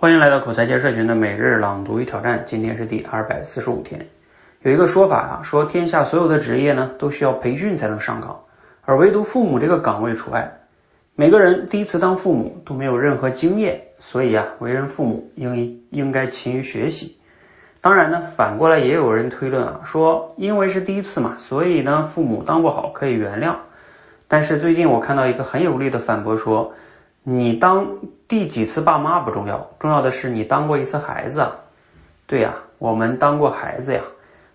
欢迎来到口才界社群的每日朗读与挑战，今天是第二百四十五天。有一个说法啊，说天下所有的职业呢都需要培训才能上岗，而唯独父母这个岗位除外。每个人第一次当父母都没有任何经验，所以啊，为人父母应应该勤于学习。当然呢，反过来也有人推论啊，说因为是第一次嘛，所以呢，父母当不好可以原谅。但是最近我看到一个很有力的反驳说。你当第几次爸妈不重要，重要的是你当过一次孩子啊。对呀，我们当过孩子呀，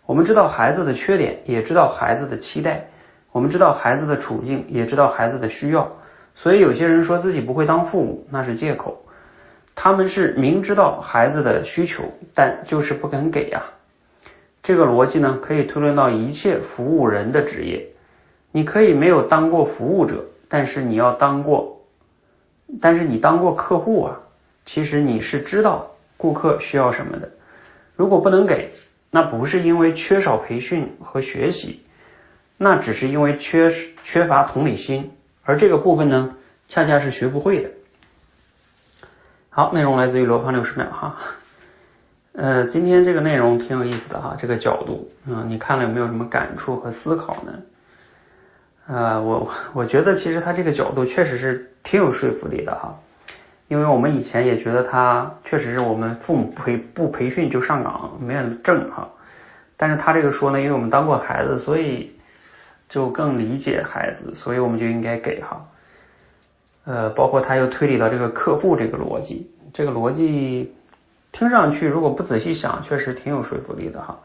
我们知道孩子的缺点，也知道孩子的期待，我们知道孩子的处境，也知道孩子的需要。所以有些人说自己不会当父母，那是借口。他们是明知道孩子的需求，但就是不肯给呀。这个逻辑呢，可以推论到一切服务人的职业。你可以没有当过服务者，但是你要当过。但是你当过客户啊，其实你是知道顾客需要什么的。如果不能给，那不是因为缺少培训和学习，那只是因为缺缺乏同理心，而这个部分呢，恰恰是学不会的。好，内容来自于罗胖六十秒哈。呃，今天这个内容挺有意思的哈，这个角度，嗯，你看了有没有什么感触和思考呢？呃，我我觉得其实他这个角度确实是挺有说服力的哈，因为我们以前也觉得他确实是我们父母培不培训就上岗没人挣哈，但是他这个说呢，因为我们当过孩子，所以就更理解孩子，所以我们就应该给哈，呃，包括他又推理到这个客户这个逻辑，这个逻辑听上去如果不仔细想，确实挺有说服力的哈。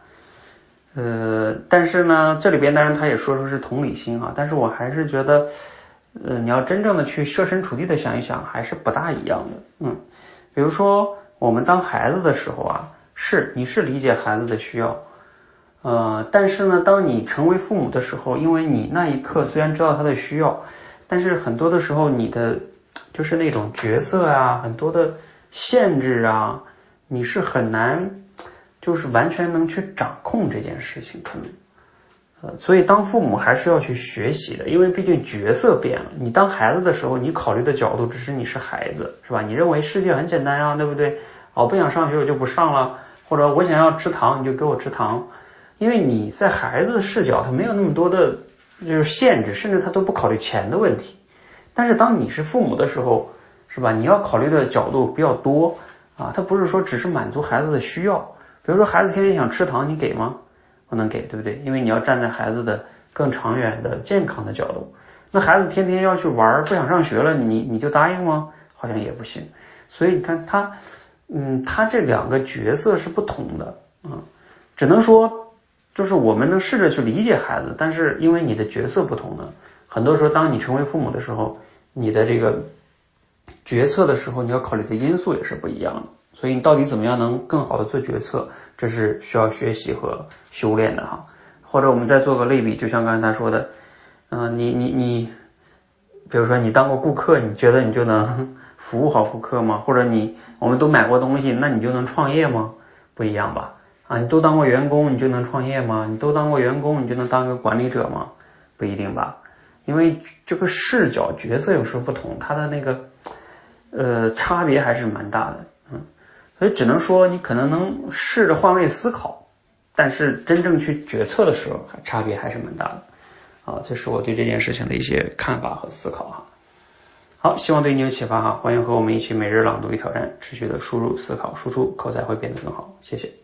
呃，但是呢，这里边当然他也说出是同理心啊，但是我还是觉得，呃，你要真正的去设身处地的想一想，还是不大一样的。嗯，比如说我们当孩子的时候啊，是你是理解孩子的需要，呃，但是呢，当你成为父母的时候，因为你那一刻虽然知道他的需要，但是很多的时候你的就是那种角色啊，很多的限制啊，你是很难。就是完全能去掌控这件事情，可能，呃，所以当父母还是要去学习的，因为毕竟角色变了。你当孩子的时候，你考虑的角度只是你是孩子，是吧？你认为世界很简单呀，对不对？我不想上学，我就不上了，或者我想要吃糖，你就给我吃糖，因为你在孩子的视角，他没有那么多的，就是限制，甚至他都不考虑钱的问题。但是当你是父母的时候，是吧？你要考虑的角度比较多啊，他不是说只是满足孩子的需要。比如说孩子天天想吃糖，你给吗？不能给，对不对？因为你要站在孩子的更长远的健康的角度。那孩子天天要去玩，不想上学了，你你就答应吗？好像也不行。所以你看他，嗯，他这两个角色是不同的啊，只能说就是我们能试着去理解孩子，但是因为你的角色不同呢，很多时候当你成为父母的时候，你的这个决策的时候，你要考虑的因素也是不一样的。所以你到底怎么样能更好的做决策，这是需要学习和修炼的哈。或者我们再做个类比，就像刚才他说的，嗯，你你你，比如说你当过顾客，你觉得你就能 服务好顾客吗？或者你我们都买过东西，那你就能创业吗？不一样吧？啊，你都当过员工，你就能创业吗？你都当过员工，你就能当个管理者吗？不一定吧？因为这个视角角色有时候不同，它的那个呃差别还是蛮大的，所以只能说你可能能试着换位思考，但是真正去决策的时候，还差别还是蛮大的。啊，这是我对这件事情的一些看法和思考哈。好，希望对你有启发哈。欢迎和我们一起每日朗读与挑战，持续的输入、思考、输出，口才会变得更好。谢谢。